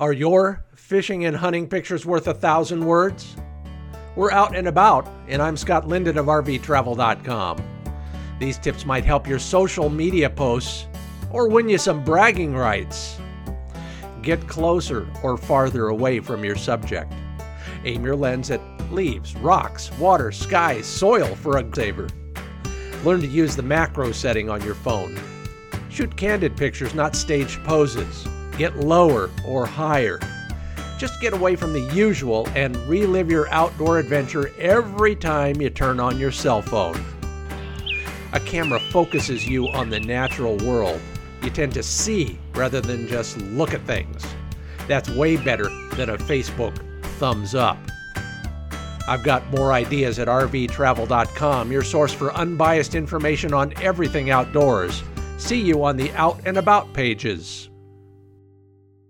Are your fishing and hunting pictures worth a thousand words? We're out and about, and I'm Scott Linden of RVTravel.com. These tips might help your social media posts or win you some bragging rights. Get closer or farther away from your subject. Aim your lens at leaves, rocks, water, sky, soil for a saver. Learn to use the macro setting on your phone. Shoot candid pictures, not staged poses. Get lower or higher. Just get away from the usual and relive your outdoor adventure every time you turn on your cell phone. A camera focuses you on the natural world. You tend to see rather than just look at things. That's way better than a Facebook thumbs up. I've got more ideas at rvtravel.com, your source for unbiased information on everything outdoors. See you on the Out and About pages.